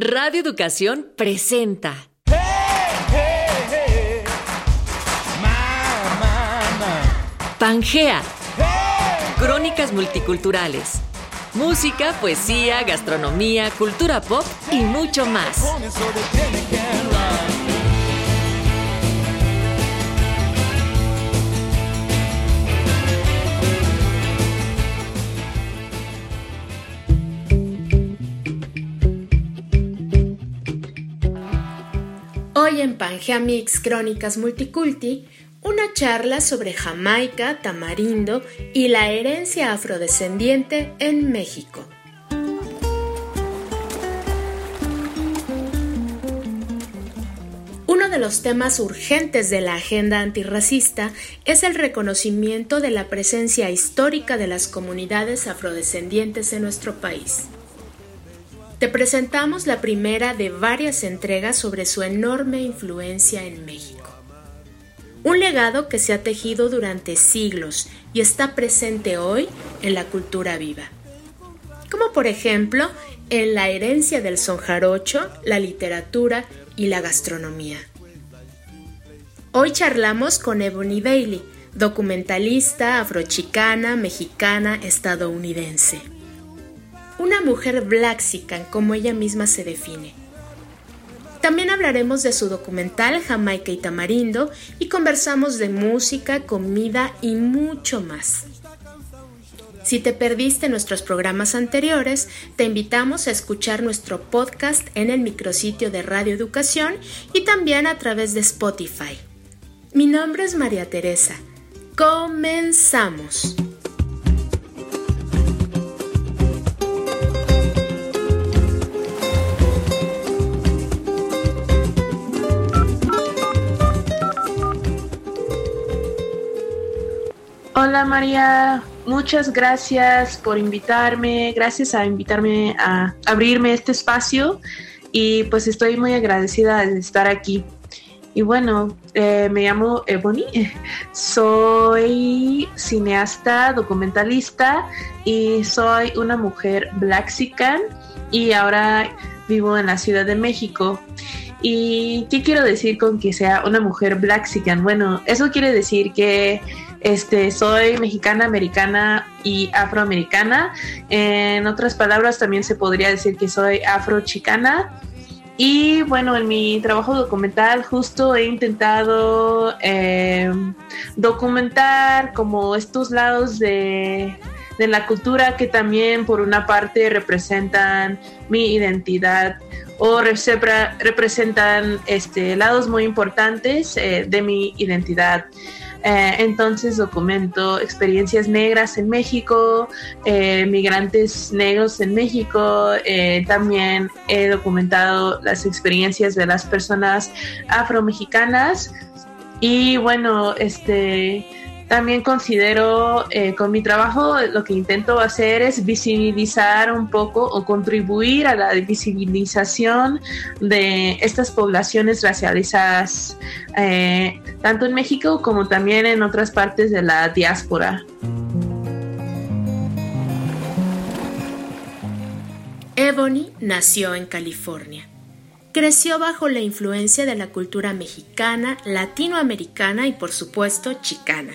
Radio Educación presenta. Pangea. Crónicas multiculturales. Música, poesía, gastronomía, cultura pop y mucho más. En Pangea Mix Crónicas Multiculti, una charla sobre Jamaica, tamarindo y la herencia afrodescendiente en México. Uno de los temas urgentes de la agenda antirracista es el reconocimiento de la presencia histórica de las comunidades afrodescendientes en nuestro país. Te presentamos la primera de varias entregas sobre su enorme influencia en México. Un legado que se ha tejido durante siglos y está presente hoy en la cultura viva. Como por ejemplo en la herencia del son jarocho, la literatura y la gastronomía. Hoy charlamos con Ebony Bailey, documentalista afrochicana, mexicana, estadounidense una mujer blaxican como ella misma se define. También hablaremos de su documental Jamaica y Tamarindo y conversamos de música, comida y mucho más. Si te perdiste nuestros programas anteriores, te invitamos a escuchar nuestro podcast en el micrositio de Radio Educación y también a través de Spotify. Mi nombre es María Teresa. Comenzamos. Hola María, muchas gracias por invitarme, gracias a invitarme a abrirme este espacio y pues estoy muy agradecida de estar aquí. Y bueno, eh, me llamo Ebony, soy cineasta, documentalista y soy una mujer blaxican y ahora vivo en la Ciudad de México. ¿Y qué quiero decir con que sea una mujer blaxican? Bueno, eso quiere decir que este, soy mexicana, americana y afroamericana. En otras palabras, también se podría decir que soy afrochicana. Y bueno, en mi trabajo documental justo he intentado eh, documentar como estos lados de, de la cultura que también por una parte representan mi identidad o representan este, lados muy importantes eh, de mi identidad. Eh, entonces documento experiencias negras en México, eh, migrantes negros en México, eh, también he documentado las experiencias de las personas afromexicanas. Y bueno, este también considero eh, con mi trabajo lo que intento hacer es visibilizar un poco o contribuir a la visibilización de estas poblaciones racializadas, eh, tanto en México como también en otras partes de la diáspora. Ebony nació en California. Creció bajo la influencia de la cultura mexicana, latinoamericana y por supuesto chicana.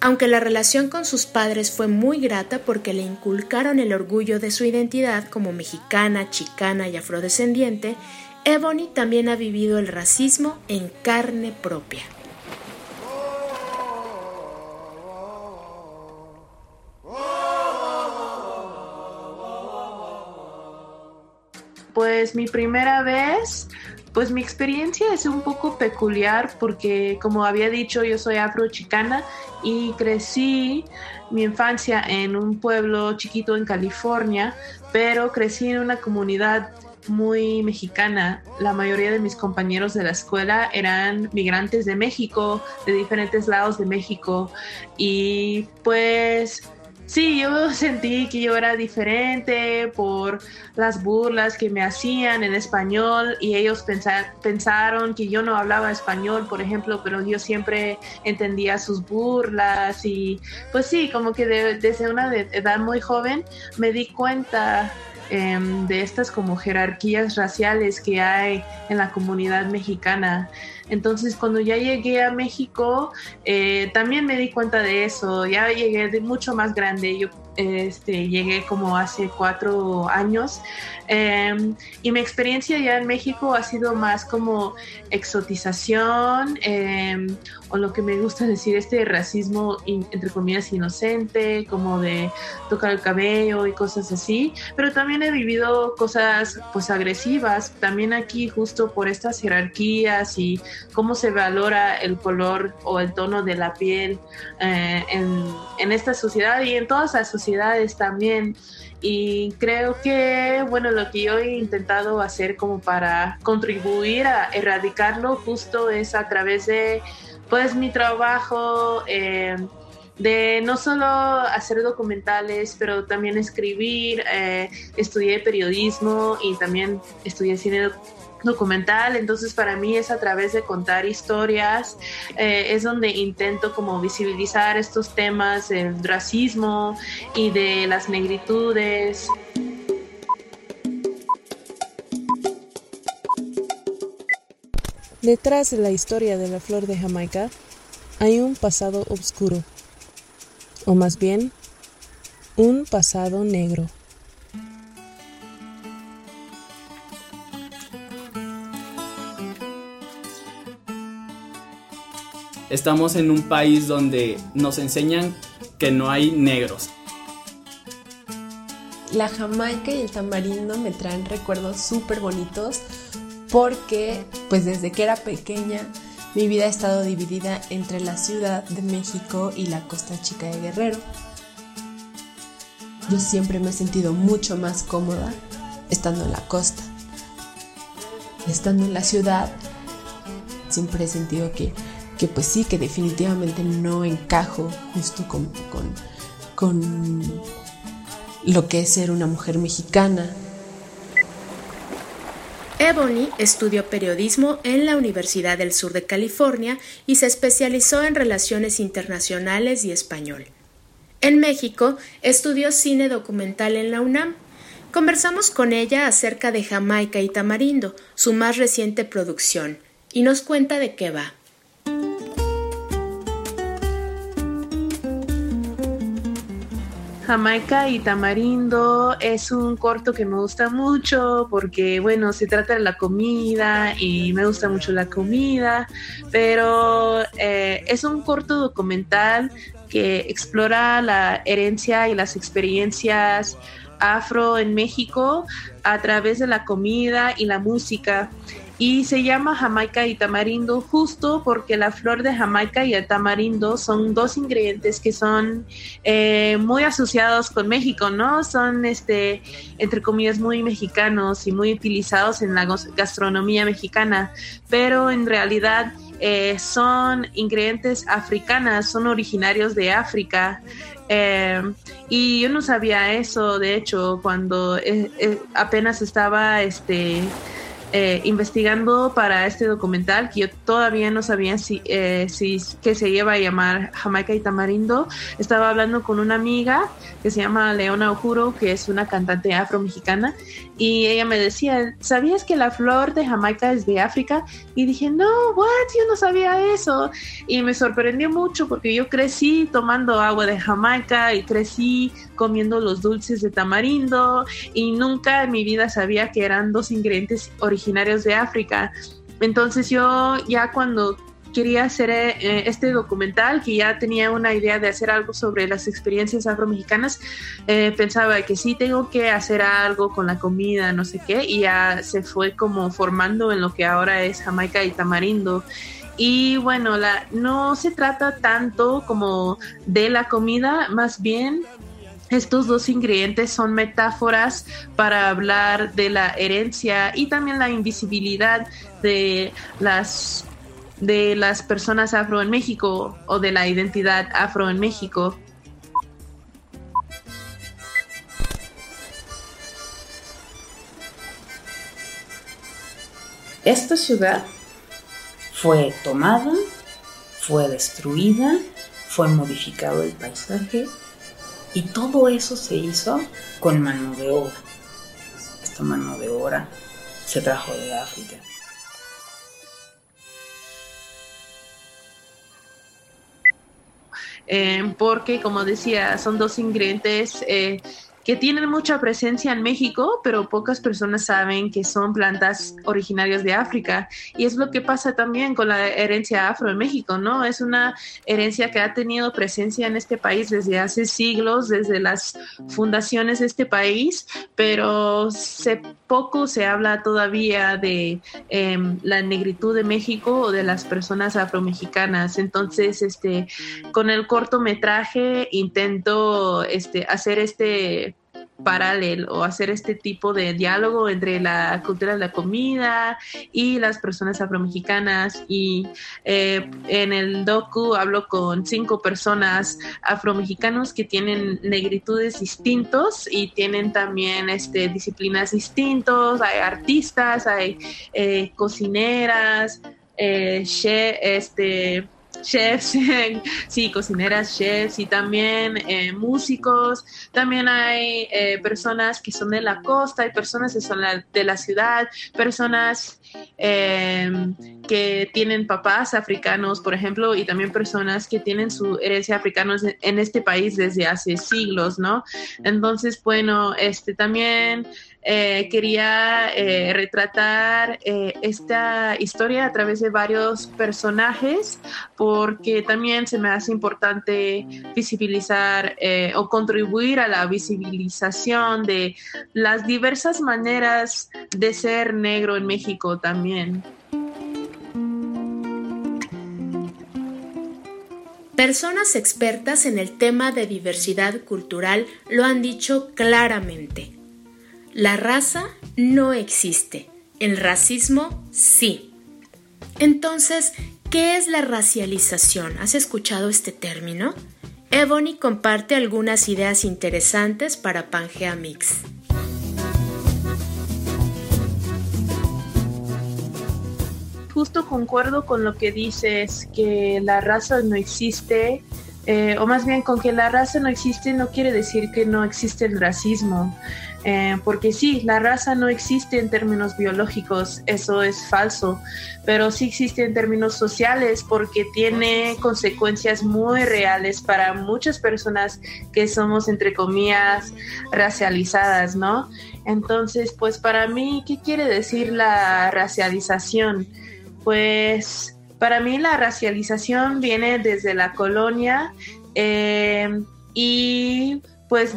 Aunque la relación con sus padres fue muy grata porque le inculcaron el orgullo de su identidad como mexicana, chicana y afrodescendiente, Ebony también ha vivido el racismo en carne propia. Pues mi primera vez pues mi experiencia es un poco peculiar porque como había dicho yo soy afrochicana y crecí mi infancia en un pueblo chiquito en California, pero crecí en una comunidad muy mexicana. La mayoría de mis compañeros de la escuela eran migrantes de México, de diferentes lados de México y pues Sí, yo sentí que yo era diferente por las burlas que me hacían en español y ellos pensaron que yo no hablaba español, por ejemplo, pero yo siempre entendía sus burlas y pues sí, como que desde una edad muy joven me di cuenta em, de estas como jerarquías raciales que hay en la comunidad mexicana. Entonces, cuando ya llegué a México, eh, también me di cuenta de eso. Ya llegué de mucho más grande. Yo este, llegué como hace cuatro años. Em, y mi experiencia ya en México ha sido más como exotización em, o lo que me gusta decir, este racismo entre comillas inocente, como de tocar el cabello y cosas así, pero también he vivido cosas pues agresivas, también aquí justo por estas jerarquías y cómo se valora el color o el tono de la piel eh, en, en esta sociedad y en todas las sociedades también. Y creo que, bueno, lo que yo he intentado hacer como para contribuir a erradicarlo justo es a través de, pues, mi trabajo. Eh, de no solo hacer documentales, pero también escribir, eh, estudié periodismo y también estudié cine documental, entonces para mí es a través de contar historias, eh, es donde intento como visibilizar estos temas del racismo y de las negritudes. Detrás de la historia de la flor de Jamaica hay un pasado oscuro, o más bien, un pasado negro. Estamos en un país donde nos enseñan que no hay negros. La Jamaica y el tamarindo me traen recuerdos súper bonitos porque pues desde que era pequeña mi vida ha estado dividida entre la Ciudad de México y la Costa Chica de Guerrero. Yo siempre me he sentido mucho más cómoda estando en la costa. Estando en la ciudad, siempre he sentido que que pues sí, que definitivamente no encajo justo con, con, lo que es ser una mujer mexicana. Ebony estudió periodismo en la Universidad del Sur de California y se especializó en relaciones internacionales y español. En México estudió cine documental en la UNAM. Conversamos con ella acerca de Jamaica y Tamarindo, su más reciente producción, y nos cuenta de qué va. Jamaica y Tamarindo es un corto que me gusta mucho porque, bueno, se trata de la comida y me gusta mucho la comida, pero eh, es un corto documental que explora la herencia y las experiencias afro en México a través de la comida y la música y se llama Jamaica y tamarindo justo porque la flor de Jamaica y el tamarindo son dos ingredientes que son eh, muy asociados con México, ¿no? Son, este, entre comillas, muy mexicanos y muy utilizados en la gastronomía mexicana, pero en realidad eh, son ingredientes africanas, son originarios de África. Eh, y yo no sabía eso, de hecho, cuando apenas estaba este eh, investigando para este documental que yo todavía no sabía si, eh, si que se iba a llamar Jamaica y Tamarindo. Estaba hablando con una amiga que se llama Leona Ojuro, que es una cantante afro-mexicana, y ella me decía, ¿sabías que la flor de Jamaica es de África? Y dije, no, what, yo no sabía eso. Y me sorprendió mucho porque yo crecí tomando agua de Jamaica y crecí comiendo los dulces de tamarindo y nunca en mi vida sabía que eran dos ingredientes originarios de África. Entonces yo ya cuando quería hacer eh, este documental, que ya tenía una idea de hacer algo sobre las experiencias afromexicanas, eh, pensaba que sí tengo que hacer algo con la comida, no sé qué, y ya se fue como formando en lo que ahora es Jamaica y Tamarindo. Y bueno, la, no se trata tanto como de la comida, más bien estos dos ingredientes son metáforas para hablar de la herencia y también la invisibilidad de las de las personas afro en México o de la identidad afro en México. Esta ciudad fue tomada, fue destruida, fue modificado el paisaje y todo eso se hizo con mano de obra. esta mano de obra se trajo de África. Eh, porque, como decía, son dos ingredientes eh, que tienen mucha presencia en México, pero pocas personas saben que son plantas originarias de África. Y es lo que pasa también con la herencia afro en México, ¿no? Es una herencia que ha tenido presencia en este país desde hace siglos, desde las fundaciones de este país, pero se, poco se habla todavía de em, la negritud de México o de las personas afromexicanas. Entonces, este, con el cortometraje intento este, hacer este paralelo o hacer este tipo de diálogo entre la cultura de la comida y las personas afromexicanas. Y eh, en el docu hablo con cinco personas afromexicanos que tienen negritudes distintos y tienen también este, disciplinas distintos, hay artistas, hay eh, cocineras, eh, este chefs, sí, cocineras, chefs y también eh, músicos. También hay eh, personas que son de la costa, hay personas que son de la ciudad, personas em, que tienen papás africanos, por ejemplo, y también personas que tienen su herencia africana en este país desde hace siglos, ¿no? Entonces, bueno, este también eh, quería eh, retratar eh, esta historia a través de varios personajes porque también se me hace importante visibilizar o contribuir a la visibilización de las diversas maneras de ser negro en México también. Personas expertas en el tema de diversidad cultural lo han dicho claramente. La raza no existe, el racismo sí. Entonces, ¿qué es la racialización? ¿Has escuchado este término? Ebony comparte algunas ideas interesantes para Pangea Mix. Justo concuerdo con lo que dices, que la raza no existe, eh, o más bien con que la raza no existe no quiere decir que no existe el racismo. Eh, porque sí, la raza no existe en términos biológicos, eso es falso, pero sí existe en términos sociales porque tiene consecuencias muy reales para muchas personas que somos, entre comillas, racializadas, ¿no? Entonces, pues para mí, ¿qué quiere decir la racialización? Pues para mí la racialización viene desde la colonia eh, y pues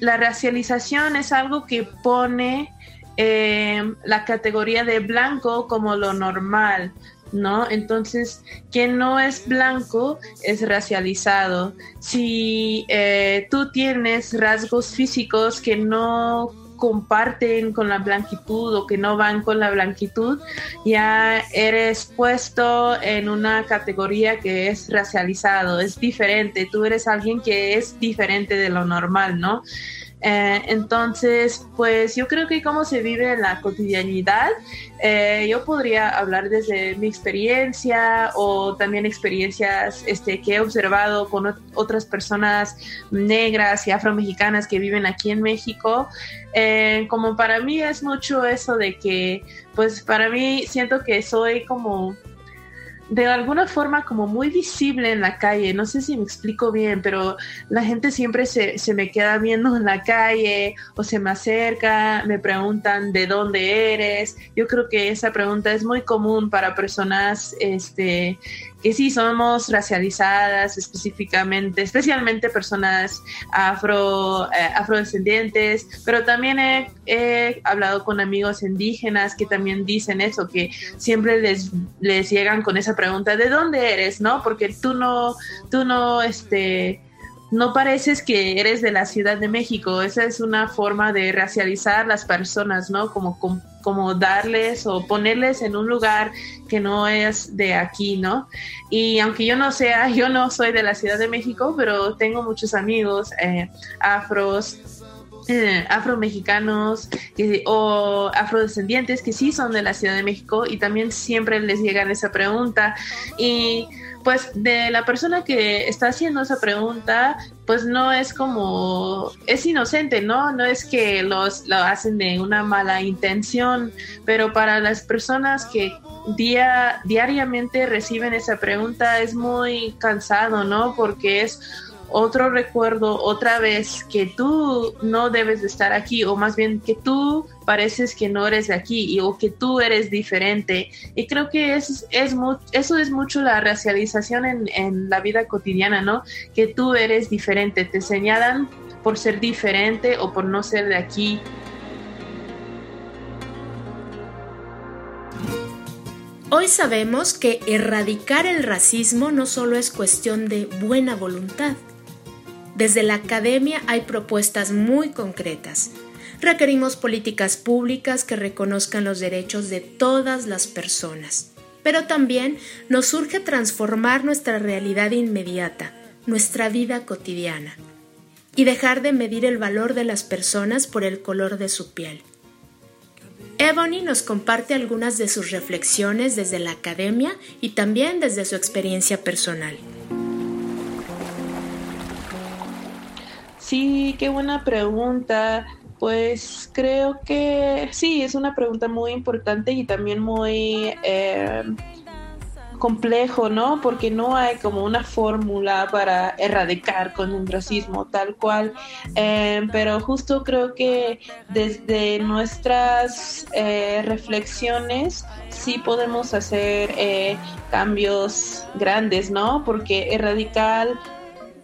la racialización es algo que pone eh, la categoría de blanco como lo normal, ¿no? Entonces, quien no es blanco es racializado. Si eh, tú tienes rasgos físicos que no comparten con la blanquitud o que no van con la blanquitud, ya eres puesto en una categoría que es racializado, es diferente, tú eres alguien que es diferente de lo normal, ¿no? Eh, entonces, pues yo creo que cómo se vive en la cotidianidad, eh, yo podría hablar desde mi experiencia o también experiencias este, que he observado con otras personas negras y afromexicanas que viven aquí en México. Eh, como para mí es mucho eso de que, pues para mí siento que soy como de alguna forma como muy visible en la calle. No sé si me explico bien, pero la gente siempre se, se, me queda viendo en la calle o se me acerca, me preguntan de dónde eres. Yo creo que esa pregunta es muy común para personas este, que sí somos racializadas específicamente, especialmente personas afro, eh, afrodescendientes, pero también he, hablado con amigos indígenas que también dicen eso, que siempre les, les llegan con esa pregunta, ¿de dónde eres? ¿No? Porque tú no, tú no, este, no pareces que eres de la Ciudad de México. Esa es una forma de racializar las personas, ¿no? Como, como, darles o ponerles en un lugar que no es de aquí, ¿no? Y aunque yo no sea, yo no soy de la Ciudad de México, pero tengo muchos amigos eh, afros eh, afromexicanos o afrodescendientes que sí son de la Ciudad de México y también siempre les llegan esa pregunta y pues de la persona que está haciendo esa pregunta, pues no es como, es inocente, ¿no? No es que los, lo hacen de una mala intención, pero para las personas que día, diariamente reciben esa pregunta es muy cansado, ¿no? Porque es otro recuerdo otra vez que tú no debes de estar aquí o más bien que tú pareces que no eres de aquí o que tú eres diferente y creo que es, es eso es mucho la racialización en, en la vida cotidiana, ¿no? Que tú eres diferente, te señalan por ser diferente o por no ser de aquí. Hoy sabemos que erradicar el racismo no solo es cuestión de buena voluntad, desde la academia hay propuestas muy concretas. Requerimos políticas públicas que reconozcan los derechos de todas las personas. Pero también nos urge transformar nuestra realidad inmediata, nuestra vida cotidiana, y dejar de medir el valor de las personas por el color de su piel. Ebony nos comparte algunas de sus reflexiones desde la academia y también desde su experiencia personal. Sí, qué buena pregunta. Pues creo que sí, es una pregunta muy importante y también muy eh, complejo, ¿no? Porque no hay como una fórmula para erradicar con un racismo tal cual. Eh, pero justo creo que desde nuestras eh, reflexiones sí podemos hacer cambios grandes, ¿no? Porque erradicar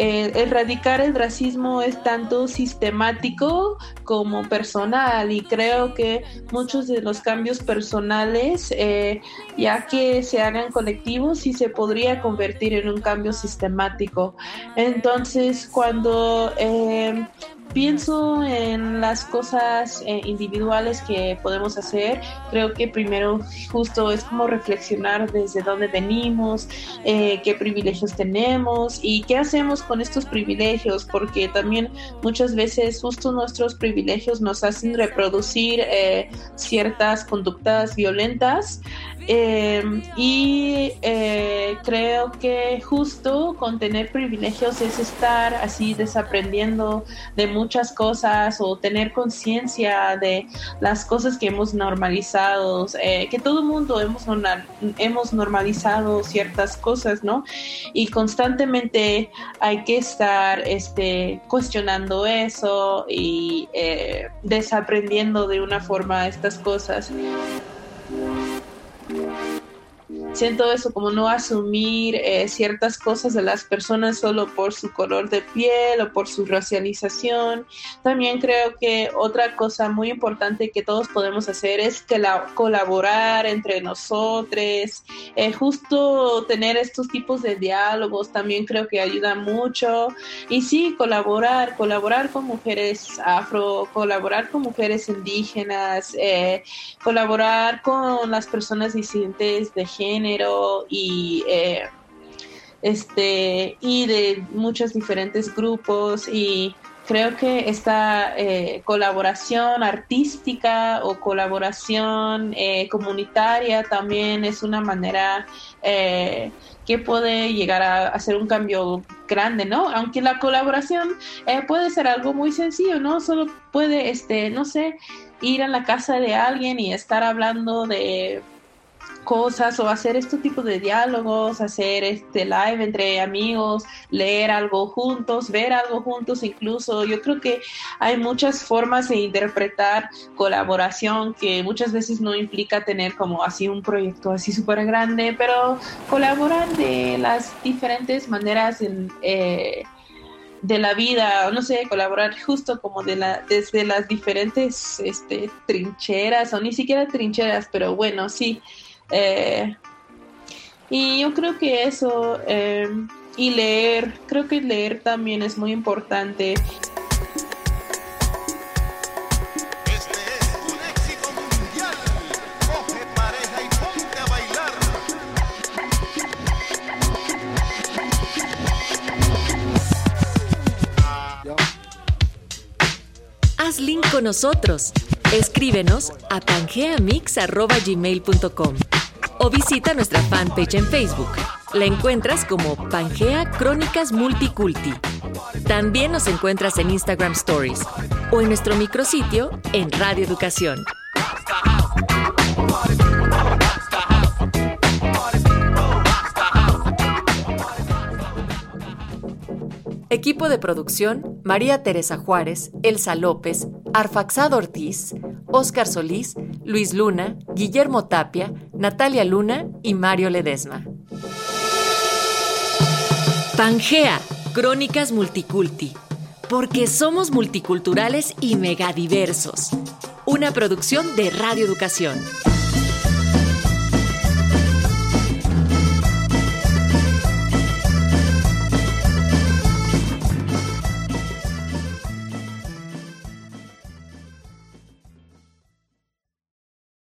erradicar el racismo es tanto sistemático como personal y creo que muchos de los cambios personales, eh, ya que se hagan colectivos, sí se podría convertir en un cambio sistemático. Entonces, cuando eh, pienso en las cosas eh, individuales que podemos hacer, creo que primero justo es como reflexionar desde dónde venimos, eh, qué privilegios tenemos y qué hacemos con estos privilegios, porque también muchas veces justo nuestros privilegios nos hacen reproducir eh, ciertas conductas violentas y creo que justo con tener privilegios es estar así desaprendiendo de cosas o tener conciencia de las cosas que hemos normalizado, eh, que todo el mundo hemos, hemos normalizado ciertas cosas, ¿no? Y constantemente hay que estar este, cuestionando eso y eh, desaprendiendo de una forma estas cosas siento eso como no asumir eh, ciertas cosas de las personas solo por su color de piel o por su racialización. También creo que otra cosa muy importante que todos podemos hacer es que la, colaborar entre nosotros, eh, justo tener estos tipos de diálogos también creo que ayuda mucho. Y sí, colaborar, colaborar con mujeres afro, colaborar con mujeres indígenas, eh, colaborar con las personas disidentes de género y eh, este y de muchos diferentes grupos y creo que esta eh, colaboración artística o colaboración eh, comunitaria también es una manera que puede llegar a hacer un cambio grande, ¿no? Aunque la colaboración puede ser algo muy sencillo, ¿no? Solo puede, este, no sé, ir a la casa de alguien y estar hablando de cosas o hacer este tipo de diálogos, hacer este live entre amigos, leer algo juntos, ver algo juntos incluso. Yo creo que hay muchas formas de interpretar colaboración que muchas veces no implica tener como así un proyecto así súper grande, pero colaborar de las diferentes maneras. Eh, de la vida, no sé, colaborar justo como de la, desde las diferentes este, trincheras, o ni siquiera trincheras, pero bueno, sí, eh, y yo creo que eso, eh, y leer, creo que leer también es muy importante. con nosotros. Escríbenos a pangeamix.gmail.com o visita nuestra fanpage en Facebook. La encuentras como Pangea Crónicas Multiculti. También nos encuentras en Instagram Stories o en nuestro micrositio en Radio Educación. Equipo de producción, María Teresa Juárez, Elsa López, Arfaxado Ortiz, Óscar Solís, Luis Luna, Guillermo Tapia, Natalia Luna y Mario Ledesma. Pangea, Crónicas Multiculti, porque somos multiculturales y megadiversos. Una producción de Radio Educación.